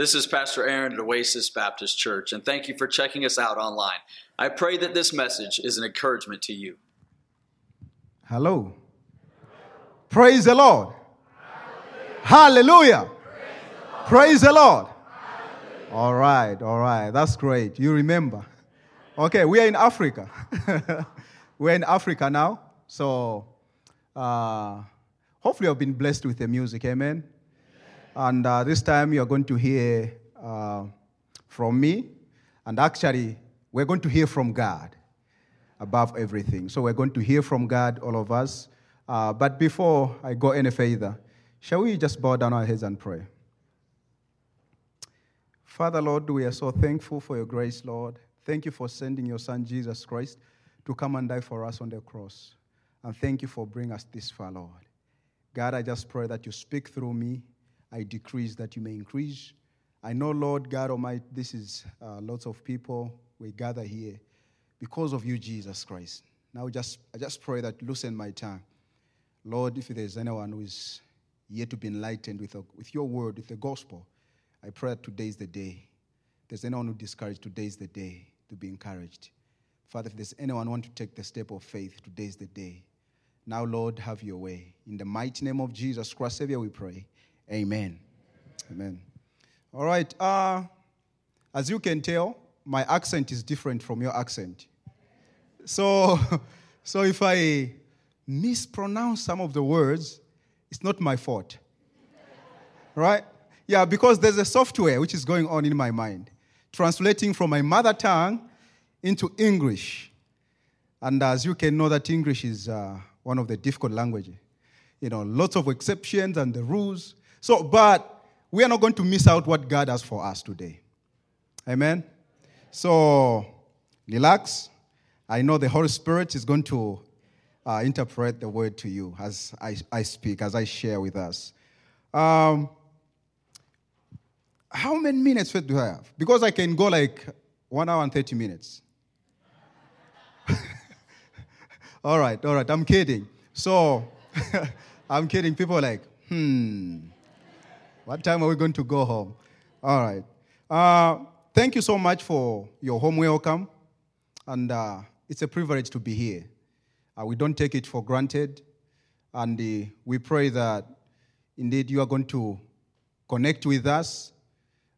This is Pastor Aaron at Oasis Baptist Church, and thank you for checking us out online. I pray that this message is an encouragement to you. Hello. Praise the Lord. Hallelujah. Praise the Lord. All right, all right. That's great. You remember. Okay, we are in Africa. We're in Africa now. So uh, hopefully I've been blessed with the music. Amen. And uh, this time you're going to hear uh, from me. And actually, we're going to hear from God above everything. So we're going to hear from God, all of us. Uh, but before I go any further, shall we just bow down our heads and pray? Father, Lord, we are so thankful for your grace, Lord. Thank you for sending your Son, Jesus Christ, to come and die for us on the cross. And thank you for bringing us this far, Lord. God, I just pray that you speak through me. I decrease that you may increase. I know, Lord God Almighty, this is uh, lots of people. We gather here because of you, Jesus Christ. Now, just, I just pray that loosen my tongue. Lord, if there's anyone who is yet to be enlightened with, a, with your word, with the gospel, I pray that today is the day. If there's anyone who discouraged, today is the day to be encouraged. Father, if there's anyone who want to take the step of faith, today is the day. Now, Lord, have your way. In the mighty name of Jesus Christ, Savior, we pray. Amen. Amen. All right. Uh, as you can tell, my accent is different from your accent. So, so if I mispronounce some of the words, it's not my fault. Right? Yeah, because there's a software which is going on in my mind, translating from my mother tongue into English. And as you can know, that English is uh, one of the difficult languages. You know, lots of exceptions and the rules. So, but we are not going to miss out what God has for us today. Amen? So, relax. I know the Holy Spirit is going to uh, interpret the word to you as I, I speak, as I share with us. Um, how many minutes do I have? Because I can go like one hour and 30 minutes. all right, all right, I'm kidding. So, I'm kidding. People like, hmm, what time are we going to go home? All right. Uh, thank you so much for your home welcome. And uh, it's a privilege to be here. Uh, we don't take it for granted. And uh, we pray that indeed you are going to connect with us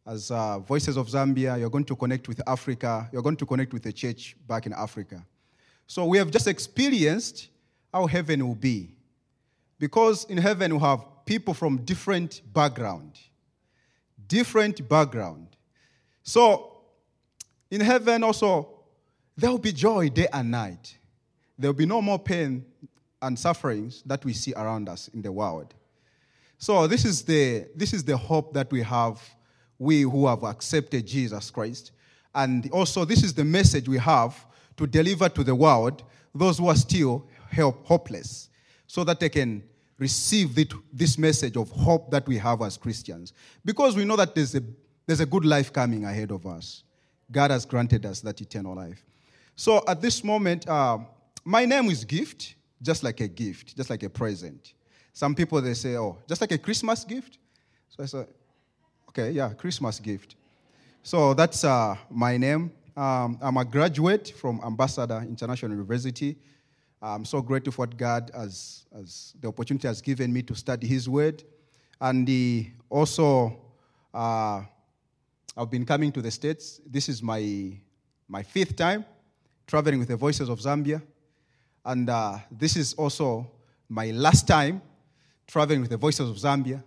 as uh, Voices of Zambia. You're going to connect with Africa. You're going to connect with the church back in Africa. So we have just experienced how heaven will be. Because in heaven we have people from different background. Different background. So in heaven also, there will be joy day and night. There will be no more pain and sufferings that we see around us in the world. So this is the this is the hope that we have, we who have accepted Jesus Christ. And also this is the message we have to deliver to the world those who are still help, hopeless, so that they can receive this message of hope that we have as Christians. Because we know that there's a, there's a good life coming ahead of us. God has granted us that eternal life. So at this moment, uh, my name is Gift, just like a gift, just like a present. Some people, they say, oh, just like a Christmas gift. So I said, okay, yeah, Christmas gift. So that's uh, my name. Um, I'm a graduate from Ambassador International University. I'm so grateful for what God has, has the opportunity has given me to study His Word. And he also, uh, I've been coming to the States. This is my, my fifth time traveling with the Voices of Zambia. And uh, this is also my last time traveling with the Voices of Zambia.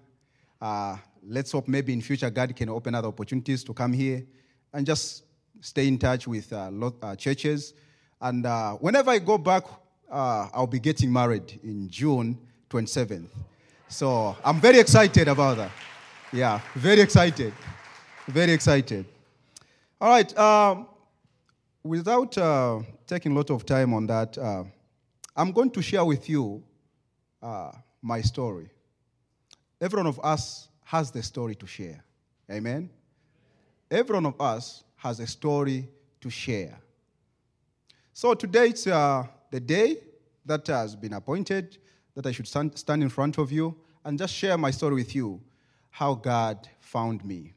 Uh, let's hope maybe in future God can open other opportunities to come here and just stay in touch with uh, uh churches. And uh, whenever I go back, uh, I'll be getting married in June 27th. So I'm very excited about that. Yeah, very excited. Very excited. All right. Um, without uh, taking a lot of time on that, uh, I'm going to share with you uh, my story. Every one of us has the story to share. Amen? Every one of us has a story to share. So today it's uh, the day that has been appointed that I should stand, in front of you and just share my story with you how God found me.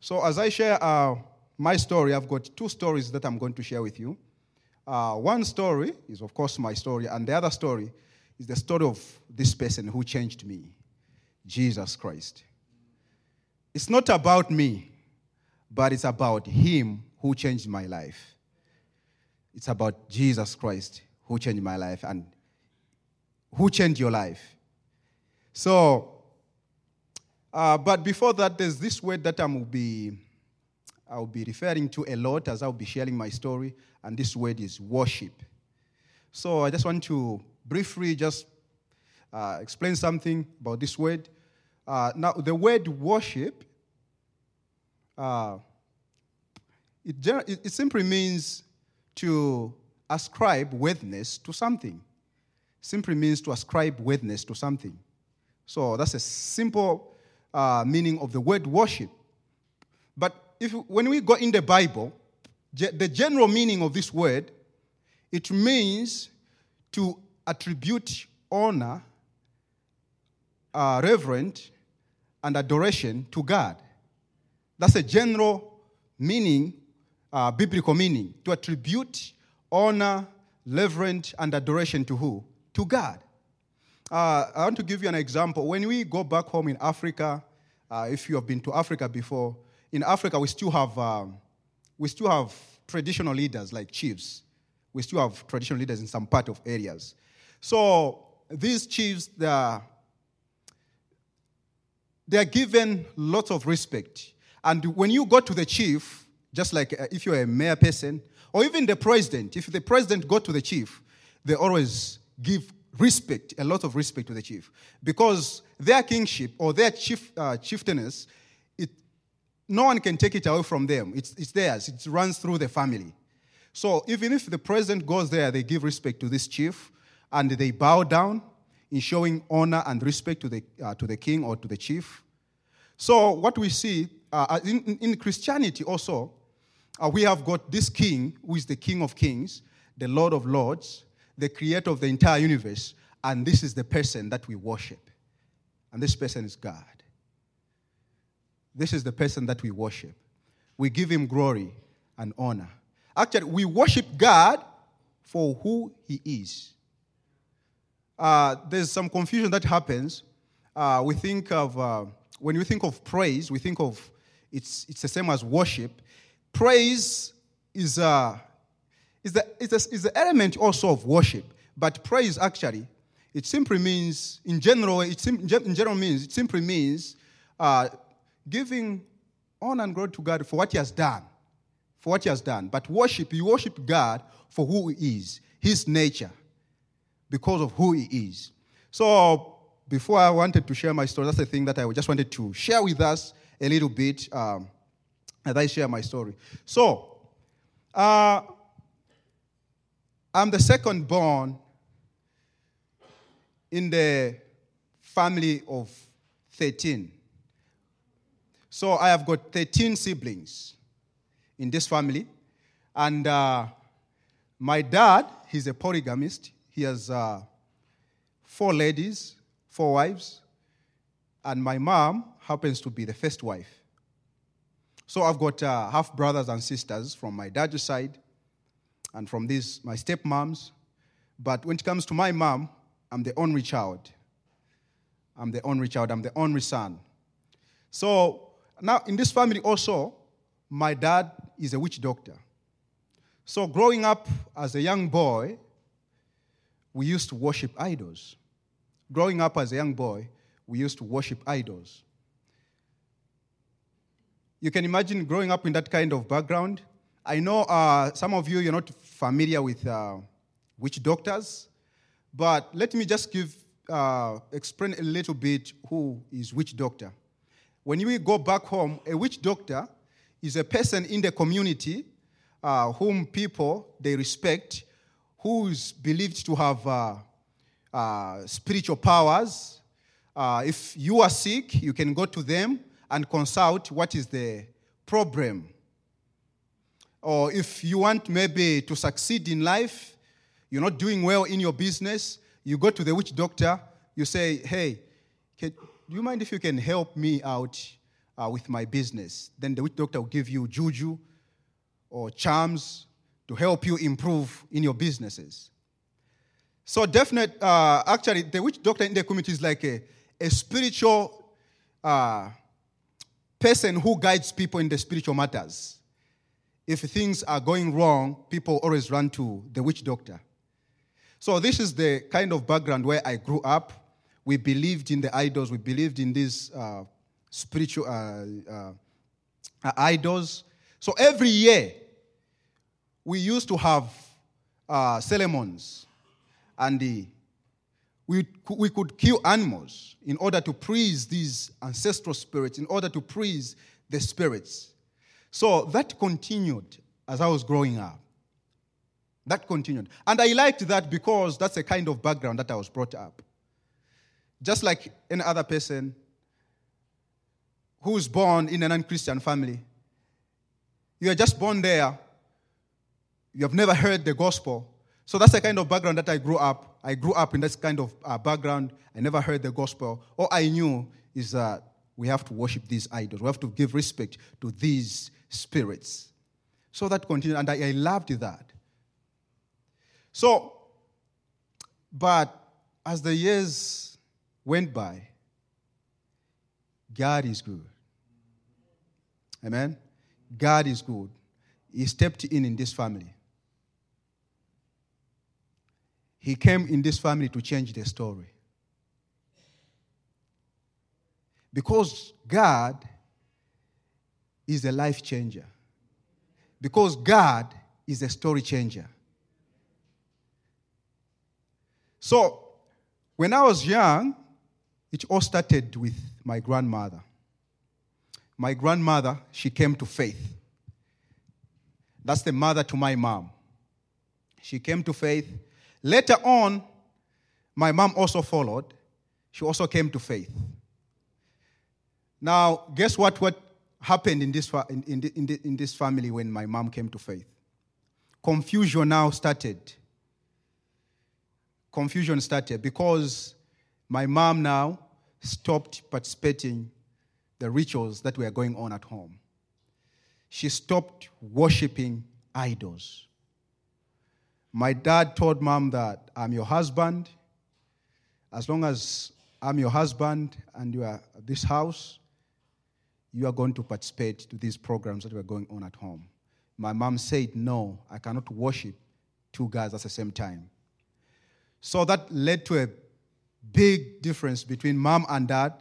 So, as I share uh, my story, I've got two stories that I'm going to share with you. Uh, one story is, of course, my story, and the other story is the story of this person who changed me Jesus Christ. It's not about me, but it's about Him who changed my life. It's about Jesus Christ who changed my life and who changed your life. So, uh, but before that, there's this word that I will be, I'll be referring to a lot as I'll be sharing my story, and this word is worship. So I just want to briefly just uh, explain something about this word. Uh, now, the word worship, uh, it, it simply means to ascribe worthiness to something. Simply means to ascribe worthiness to something. So that's a simple uh, meaning of the word worship. But if when we go in the Bible, the general meaning of this word, it means to attribute honor, uh, reverence, and adoration to God. That's a general meaning, uh, biblical meaning, to attribute honor, reverence, and adoration to who? To God. Uh, I want to give you an example. When we go back home in Africa, uh, if you have been to Africa before, in Africa we still have um, we still have traditional leaders like chiefs. We still have traditional leaders in some part of areas. So these chiefs, they are, they are given lots of respect. And when you go to the chief, just like uh, if you're a mayor person, or even the president, if the president go to the chief, they always give respect, a lot of respect to the chief. Because their kingship or their chief, uh, chieftainess, it, no one can take it away from them. It's, it's theirs, it runs through the family. So even if the president goes there, they give respect to this chief and they bow down in showing honor and respect to the, uh, to the king or to the chief. So what we see uh, uh in, in Christianity also, uh, we have got this king who is the king of kings, the lord of lords, the creator of the entire universe, and this is the person that we worship. And this person is God. This is the person that we worship. We give him glory and honor. Actually, we worship God for who he is. Uh, there's some confusion that happens. Uh, we think of, uh, when we think of praise, we think of it's, it's the same as worship. Praise is, uh, is the, is, the, is the element also of worship. But praise actually, it simply means, in general, it in general means, it simply means uh, giving honor and glory to God for what He has done. For what He has done. But worship, you worship God for who He is, His nature, because of who He is. So, before I wanted to share my story, that's the thing that I just wanted to share with us a little bit um, as I share my story. So, uh, I'm the second born in the family of 13. So I have got 13 siblings in this family. And uh, my dad, he's a polygamist. He has uh, four ladies, four wives. And my mom happens to be the first wife. So I've got uh, half brothers and sisters from my dad's side and from these, my stepmoms. But when it comes to my mom, I'm the only child. I'm the only child. I'm the only son. So now in this family also, my dad is a witch doctor. So growing up as a young boy, we used to worship idols. Growing up as a young boy, we used to worship idols. You can imagine growing up in that kind of background. I know uh, some of you, you're not familiar with uh, witch doctors, but let me just give, uh, explain a little bit who is witch doctor. When we go back home, a witch doctor is a person in the community uh, whom people, they respect, who is believed to have uh, uh, spiritual powers. if you are sick, you can go to them and consult what is the problem or if you want maybe to succeed in life, you're not doing well in your business, you go to the witch doctor, you say, hey, can, do you mind if you can help me out uh, with my business. Then the witch doctor will give you juju or charms to help you improve in your businesses. So, definite, uh, actually, the witch doctor in the community is like a, a spiritual uh, person who guides people in the spiritual matters. If things are going wrong, people always run to the witch doctor. So, this is the kind of background where I grew up. We believed in the idols, we believed in these uh, spiritual uh, uh, uh idols. So, every year, we used to have uh, ceremonies, and the, we, we could kill animals in order to praise these ancestral spirits, in order to praise the spirits. So that continued as I was growing up. That continued. And I liked that because that's a kind of background that I was brought up. Just like any other person who's born in a non Christian family, you are just born there. You have never heard the gospel. So that's the kind of background that I grew up. I grew up in this kind of uh, background. I never heard the gospel. All I knew is that we have to worship these idols. We have to give respect to these spirits. So that continued, and I, I loved that. So, but as the years went by, God is good. Amen? God is good. He stepped in in this family. He came in this family to change the story. Because God is a life changer. Because God is a story changer. So, when I was young, it all started with my grandmother. My grandmother, she came to faith. That's the mother to my mom. She came to faith. Later on, my mom also followed. She also came to faith. Now, guess what, what happened in this, in, in, in, this family when my mom came to faith? Confusion now started confusion started because my mom now stopped participating the rituals that were going on at home. She stopped worshiping idols. My dad told mom that I'm your husband. As long as I'm your husband and you are at this house, you are going to participate to these programs that were going on at home. My mom said, No, I cannot worship two guys at the same time. So that led to a big difference between mom and dad.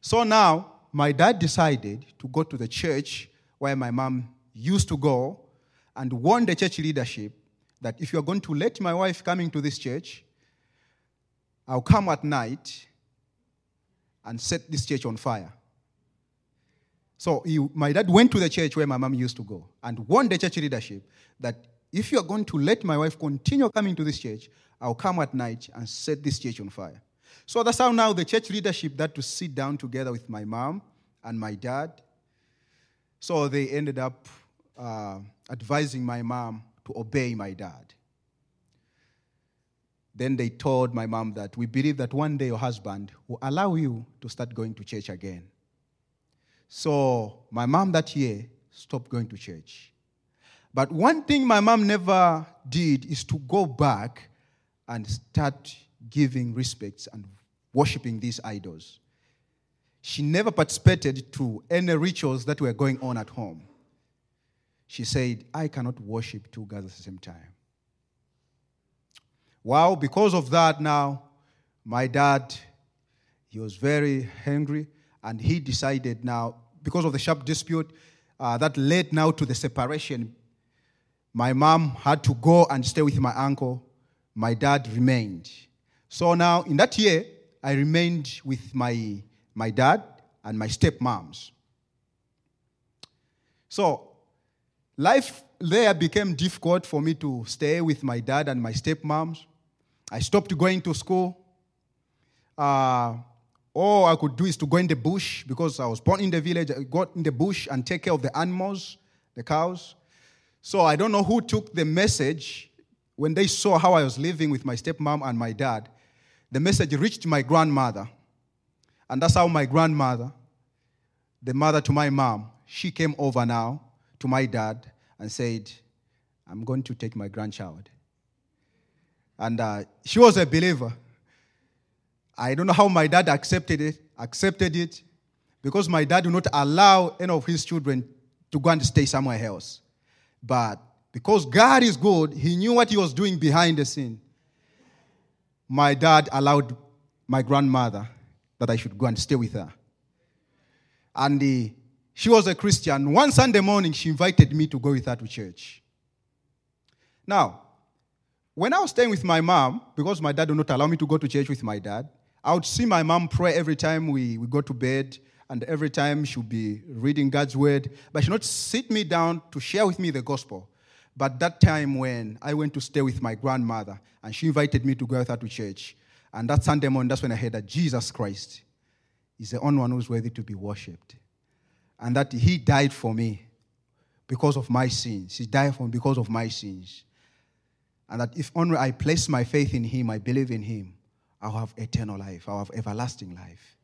So now, my dad decided to go to the church where my mom used to go and warn the church leadership that if you're going to let my wife coming to this church, I'll come at night and set this church on fire. So he, my dad went to the church where my mom used to go and warned the church leadership that if you're going to let my wife continue coming to this church, I'll come at night and set this church on fire. So that's how now the church leadership had to sit down together with my mom and my dad. So they ended up uh, advising my mom to obey my dad. Then they told my mom that we believe that one day your husband will allow you to start going to church again. So my mom that year stopped going to church. But one thing my mom never did is to go back and start giving respects and worshiping these idols. She never participated to any rituals that were going on at home. She said, I cannot worship two gods at the same time. Wow, because of that now, my dad, he was very angry and he decided now, because of the sharp dispute uh, that led now to the separation, my mom had to go and stay with my uncle my dad remained. So now, in that year, I remained with my, my dad and my stepmoms. So, life there became difficult for me to stay with my dad and my stepmoms. I stopped going to school. Uh, all I could do is to go in the bush because I was born in the village. I got in the bush and take care of the animals, the cows. So I don't know who took the message when they saw how I was living with my stepmom and my dad, the message reached my grandmother. And that's how my grandmother the mother to my mom, she came over now to my dad and said, I'm going to take my grandchild. And uh, she was a believer. I don't know how my dad accepted it, accepted it, because my dad would not allow any of his children to go and stay somewhere else. But because God is good, he knew what he was doing behind the scene. My dad allowed my grandmother that I should go and stay with her. And uh, she was a Christian. One Sunday morning, she invited me to go with her to church. Now, when I was staying with my mom, because my dad would not allow me to go to church with my dad, I would see my mom pray every time we, we go to bed, and every time she would be reading God's word, but she would not sit me down to share with me the gospel. But that time when I went to stay with my grandmother, and she invited me to go with her to church, and that Sunday morning, that's when I heard that Jesus Christ is the only one who's worthy to be worshipped. And that He died for me because of my sins. He died for me because of my sins. And that if only I place my faith in Him, I believe in Him, I'll have eternal life, I'll have everlasting life.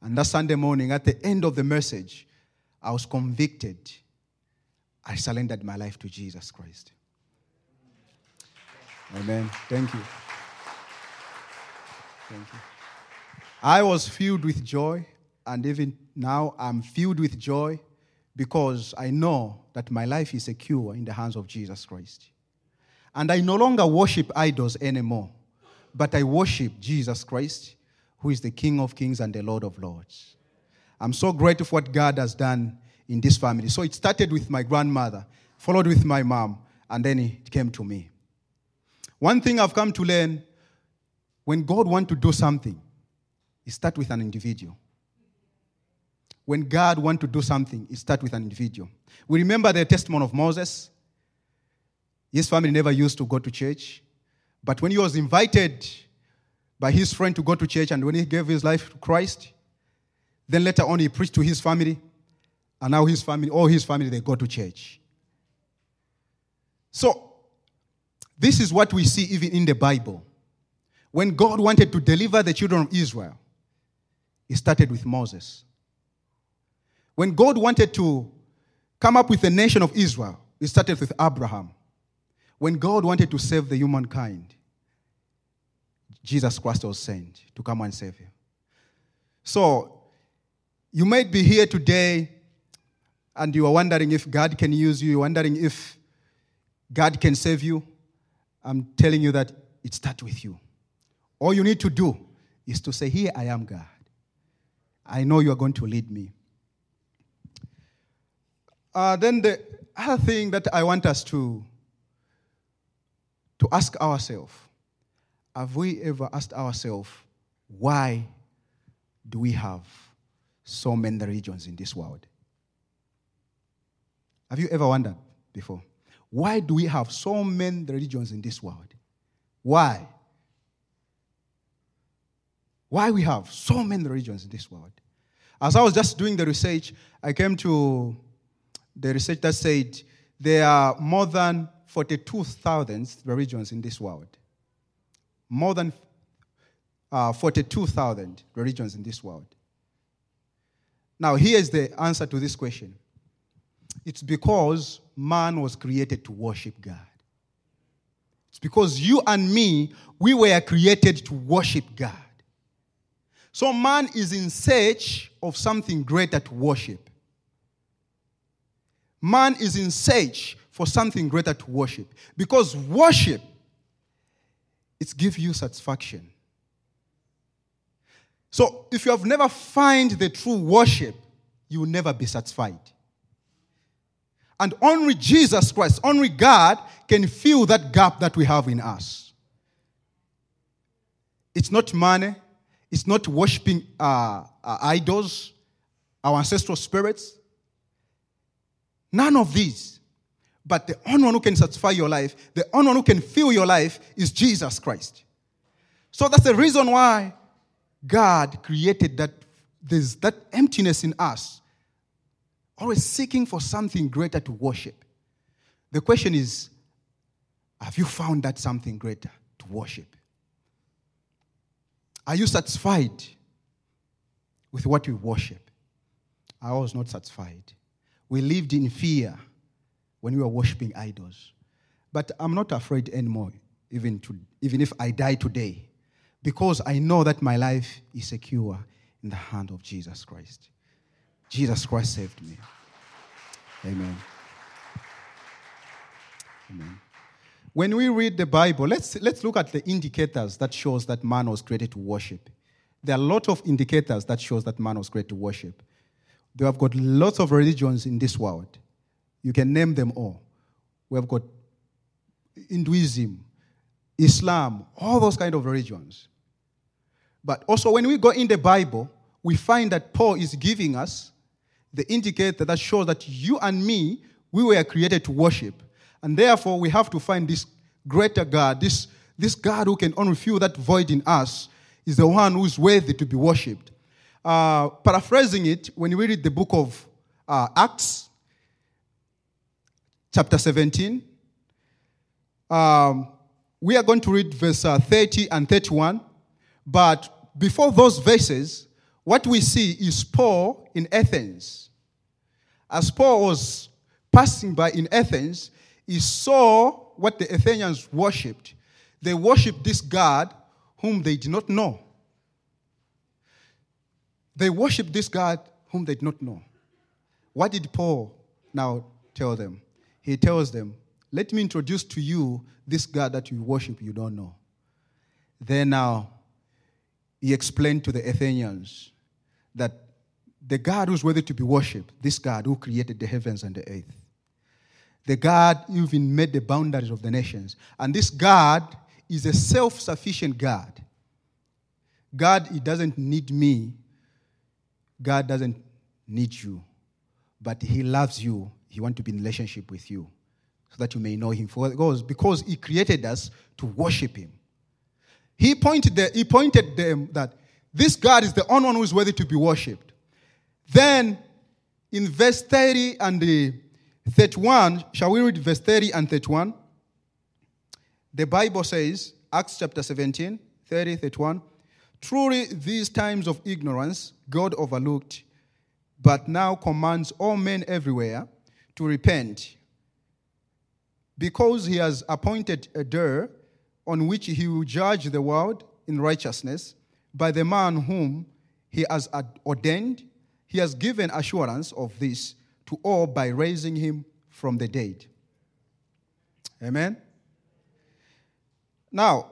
And that Sunday morning, at the end of the message, I was convicted. I surrendered my life to Jesus Christ. Amen. Thank you. Thank you. I was filled with joy, and even now I'm filled with joy because I know that my life is secure in the hands of Jesus Christ. And I no longer worship idols anymore, but I worship Jesus Christ, who is the King of kings and the Lord of lords. I'm so grateful for what God has done in this family. So it started with my grandmother, followed with my mom, and then it came to me. One thing I've come to learn when God wants to do something, it starts with an individual. When God wants to do something, it starts with an individual. We remember the testimony of Moses. His family never used to go to church. But when he was invited by his friend to go to church and when he gave his life to Christ, then later on he preached to his family. And now his family, all his family, they go to church. So, this is what we see even in the Bible. When God wanted to deliver the children of Israel, He started with Moses. When God wanted to come up with the nation of Israel, it started with Abraham. When God wanted to save the humankind, Jesus Christ was sent to come and save you. So, you might be here today and you are wondering if God can use you, you're wondering if God can save you. I'm telling you that it starts with you. All you need to do is to say, Here I am, God. I know you are going to lead me. Uh, then the other thing that I want us to, to ask ourselves have we ever asked ourselves, why do we have so many religions in this world? Have you ever wondered before? Why do we have so many religions in this world? Why? Why we have so many religions in this world? As I was just doing the research, I came to the research that said there are more than 42,000 religions in this world. More than uh, 42,000 religions in this world. Now, here's the answer to this question it's because man was created to worship God. It's because you and me, we were created to worship God. So man is in search of something greater to worship. Man is in search for something greater to worship. Because worship, it gives you satisfaction. So if you have never find the true worship, you will never be satisfied. And only Jesus Christ, only God can fill that gap that we have in us. It's not money, it's not worshiping uh, uh, idols, our ancestral spirits. None of these. But the only one who can satisfy your life, the only one who can fill your life is Jesus Christ. So that's the reason why God created that there's that emptiness in us always seeking for something greater to worship. The question is have you found that something greater to worship? Are you satisfied with what you worship? I was not satisfied. We lived in fear when we were worshiping idols. But I'm not afraid anymore, even, to, even if I die today, because I know that my life is secure in the hand of Jesus Christ. Jesus Christ saved me. Amen. Amen. When we read the Bible, let's, let's look at the indicators that shows that man was created to worship. There are a lot of indicators that shows that man was created to worship. They have got lots of religions in this world. You can name them all. We have got Hinduism, Islam, all those kind of religions. But also when we go in the Bible, we find that Paul is giving us the indicator that shows that you and me, we were created to worship. And therefore, we have to find this greater God, this, this God who can only fill that void in us, is the one who is worthy to be worshipped. Uh, paraphrasing it, when we read the book of uh, Acts, chapter 17, um, we are going to read verse uh, 30 and 31. But before those verses, what we see is Paul in Athens. As Paul was passing by in Athens, he saw what the Athenians worshipped. They worshipped this God whom they did not know. They worshipped this God whom they did not know. What did Paul now tell them? He tells them, Let me introduce to you this God that you worship you don't know. Then now he explained to the Athenians that the God who's worthy to be worshipped, this God who created the heavens and the earth, the God even made the boundaries of the nations. And this God is a self sufficient God. God, He doesn't need me. God doesn't need you. But He loves you. He wants to be in relationship with you so that you may know Him. For goes because He created us to worship Him. He pointed, the, he pointed them that this God is the only one who is worthy to be worshipped. Then in verse 30 and the 31, shall we read verse 30 and 31? The Bible says, Acts chapter 17, 30, 31. Truly, these times of ignorance God overlooked, but now commands all men everywhere to repent, because he has appointed a day on which he will judge the world in righteousness by the man whom he has ordained. He has given assurance of this to all by raising him from the dead. Amen. Now,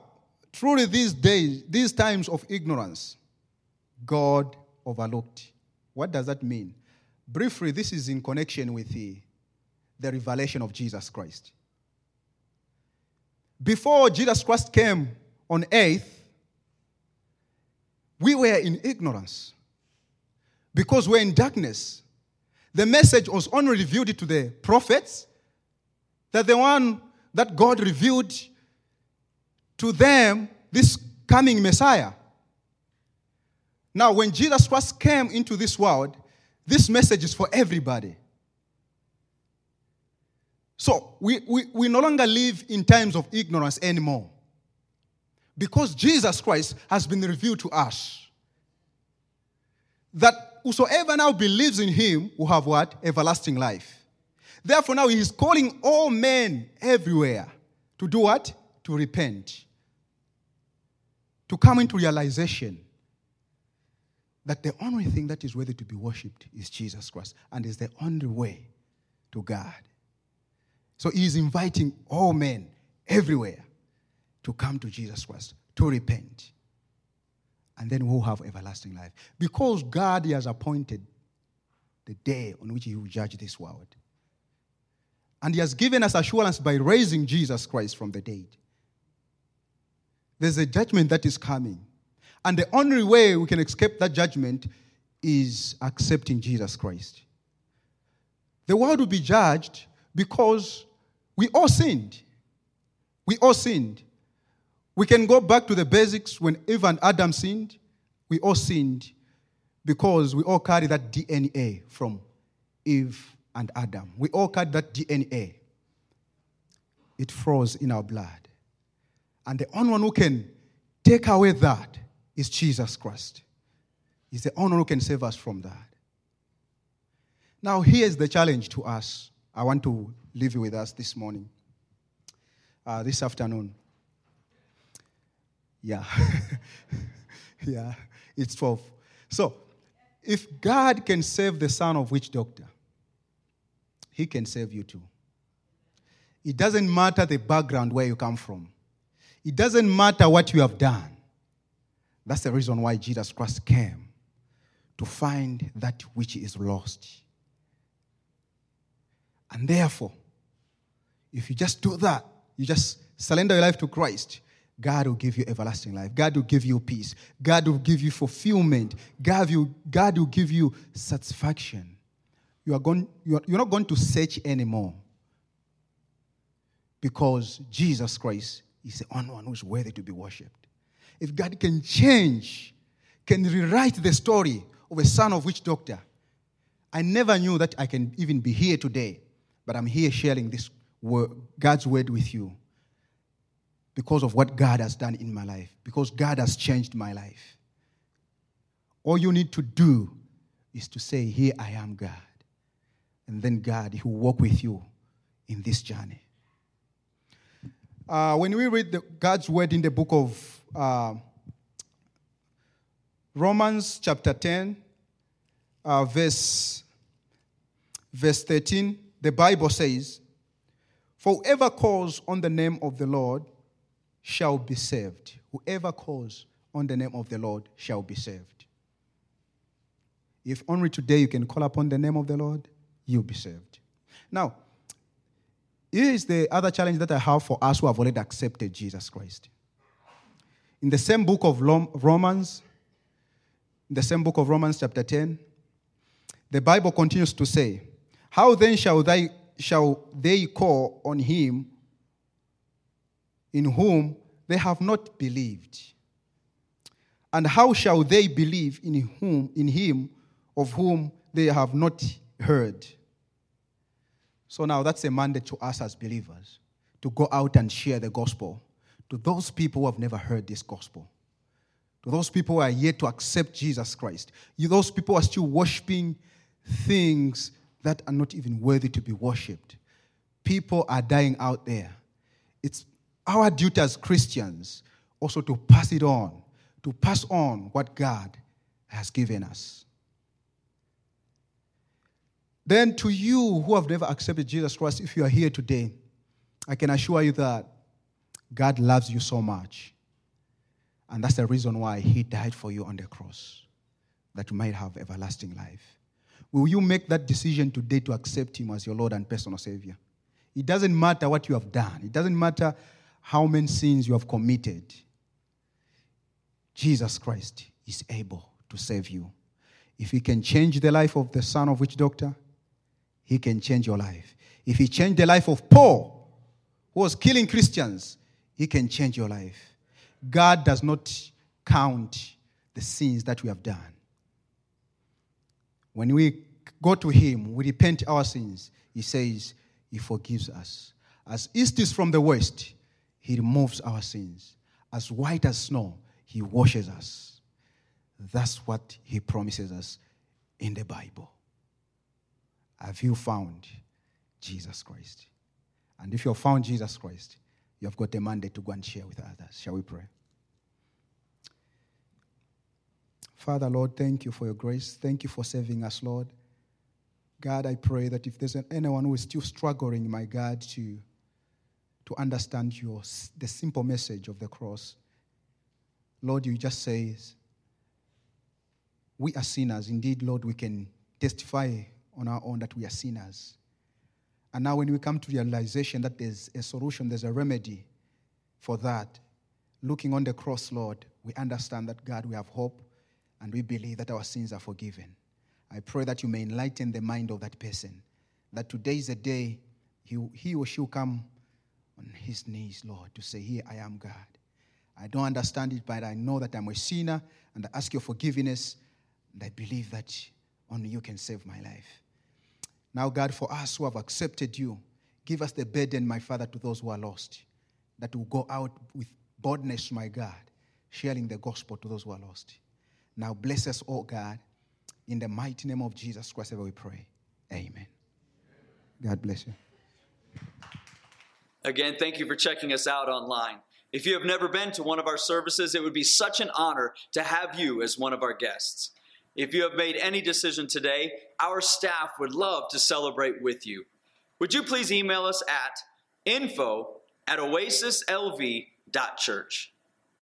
truly these days, these times of ignorance, God overlooked. What does that mean? Briefly, this is in connection with the, the revelation of Jesus Christ. Before Jesus Christ came on earth, we were in ignorance because we're in darkness. The message was only revealed to the prophets, that the one that God revealed to them, this coming Messiah. Now, when Jesus Christ came into this world, this message is for everybody. So, we, we, we no longer live in times of ignorance anymore. Because Jesus Christ has been revealed to us. That whosoever now believes in him will have what? Everlasting life. Therefore, now he is calling all men everywhere to do what? To repent. To come into realization that the only thing that is worthy to be worshipped is Jesus Christ and is the only way to God. So he is inviting all men everywhere to come to Jesus Christ, to repent and then we'll have everlasting life. Because God has appointed the day on which He will judge this world. And He has given us assurance by raising Jesus Christ from the dead. There's a judgment that is coming. And the only way we can escape that judgment is accepting Jesus Christ. The world will be judged because we all sinned. We all sinned. We can go back to the basics when Eve and Adam sinned. We all sinned because we all carry that DNA from Eve and Adam. We all carry that DNA. It froze in our blood. And the only one who can take away that is Jesus Christ. He's the only one who can save us from that. Now, here's the challenge to us. I want to leave you with us this morning, uh, this afternoon. Yeah. yeah, it's 12. So, if God can save the son of witch doctor, he can save you too. It doesn't matter the background where you come from. It doesn't matter what you have done. That's the reason why Jesus Christ came to find that which is lost. And therefore, if you just do that, you just surrender your life to Christ, God will give you everlasting life. God will give you peace. God will give you fulfillment. God will, God will give you satisfaction. You are going, you are, you're not going to search anymore because Jesus Christ is the only one who's worthy to be worshipped. If God can change, can rewrite the story of a son of witch doctor, I never knew that I can even be here today, but I'm here sharing this word, God's word with you because of what God has done in my life, because God has changed my life. All you need to do is to say, Here I am, God. And then God, He will walk with you in this journey. Uh, when we read the, God's word in the book of uh, Romans, chapter 10, uh, verse, verse 13, the Bible says, For whoever calls on the name of the Lord shall be saved. Whoever calls on the name of the Lord shall be saved. If only today you can call upon the name of the Lord, you'll be saved. Now, here is the other challenge that I have for us who have already accepted Jesus Christ. In the same book of Romans, the same book of Romans, chapter 10, the Bible continues to say, How then shall they, shall they call on him in whom they have not believed? And how shall they believe in whom in him of whom they have not heard? So now that's a mandate to us as believers to go out and share the gospel to those people who have never heard this gospel. To those people who are yet to accept Jesus Christ. You, those people who are still worshiping things that are not even worthy to be worshipped. People are dying out there. It's our duty as Christians also to pass it on, to pass on what God has given us. Then, to you who have never accepted Jesus Christ, if you are here today, I can assure you that God loves you so much. And that's the reason why He died for you on the cross, that you might have everlasting life. Will you make that decision today to accept Him as your Lord and personal Savior? It doesn't matter what you have done, it doesn't matter how many sins you have committed, Jesus Christ is able to save you. If he can change the life of the son of witch doctor, he can change your life. If he changed the life of Paul, who was killing Christians, he can change your life. God does not count the sins that we have done. When we go to him, we repent our sins, he says he forgives us. As east is from the west, he removes our sins. As white as snow, He washes us. That's what He promises us in the Bible. Have you found Jesus Christ? And if you have found Jesus Christ, you have got a mandate to go and share with others. Shall we pray? Father, Lord, thank you for your grace. Thank you for saving us, Lord. God, I pray that if there's anyone who is still struggling, my God, to to understand your, the simple message of the cross. Lord, you just say, we are sinners. Indeed, Lord, we can testify on our own that we are sinners. And now, when we come to realization that there's a solution, there's a remedy for that, looking on the cross, Lord, we understand that, God, we have hope and we believe that our sins are forgiven. I pray that you may enlighten the mind of that person, that today is a day he, he or she will come on his knees, Lord, to say, Here I am, God. I don't understand it, but I know that I'm a sinner and I ask your forgiveness. And I believe that only you can save my life. Now, God, for us who have accepted you, give us the burden, my Father, to those who are lost, that will go out with boldness, my God, sharing the gospel to those who are lost. Now, bless us, oh God, in the mighty name of Jesus Christ, ever we pray. Amen. God bless you. Again, thank you for checking us out online. If you have never been to one of our services, it would be such an honor to have you as one of our guests. If you have made any decision today, our staff would love to celebrate with you. Would you please email us at info at oasislv.church?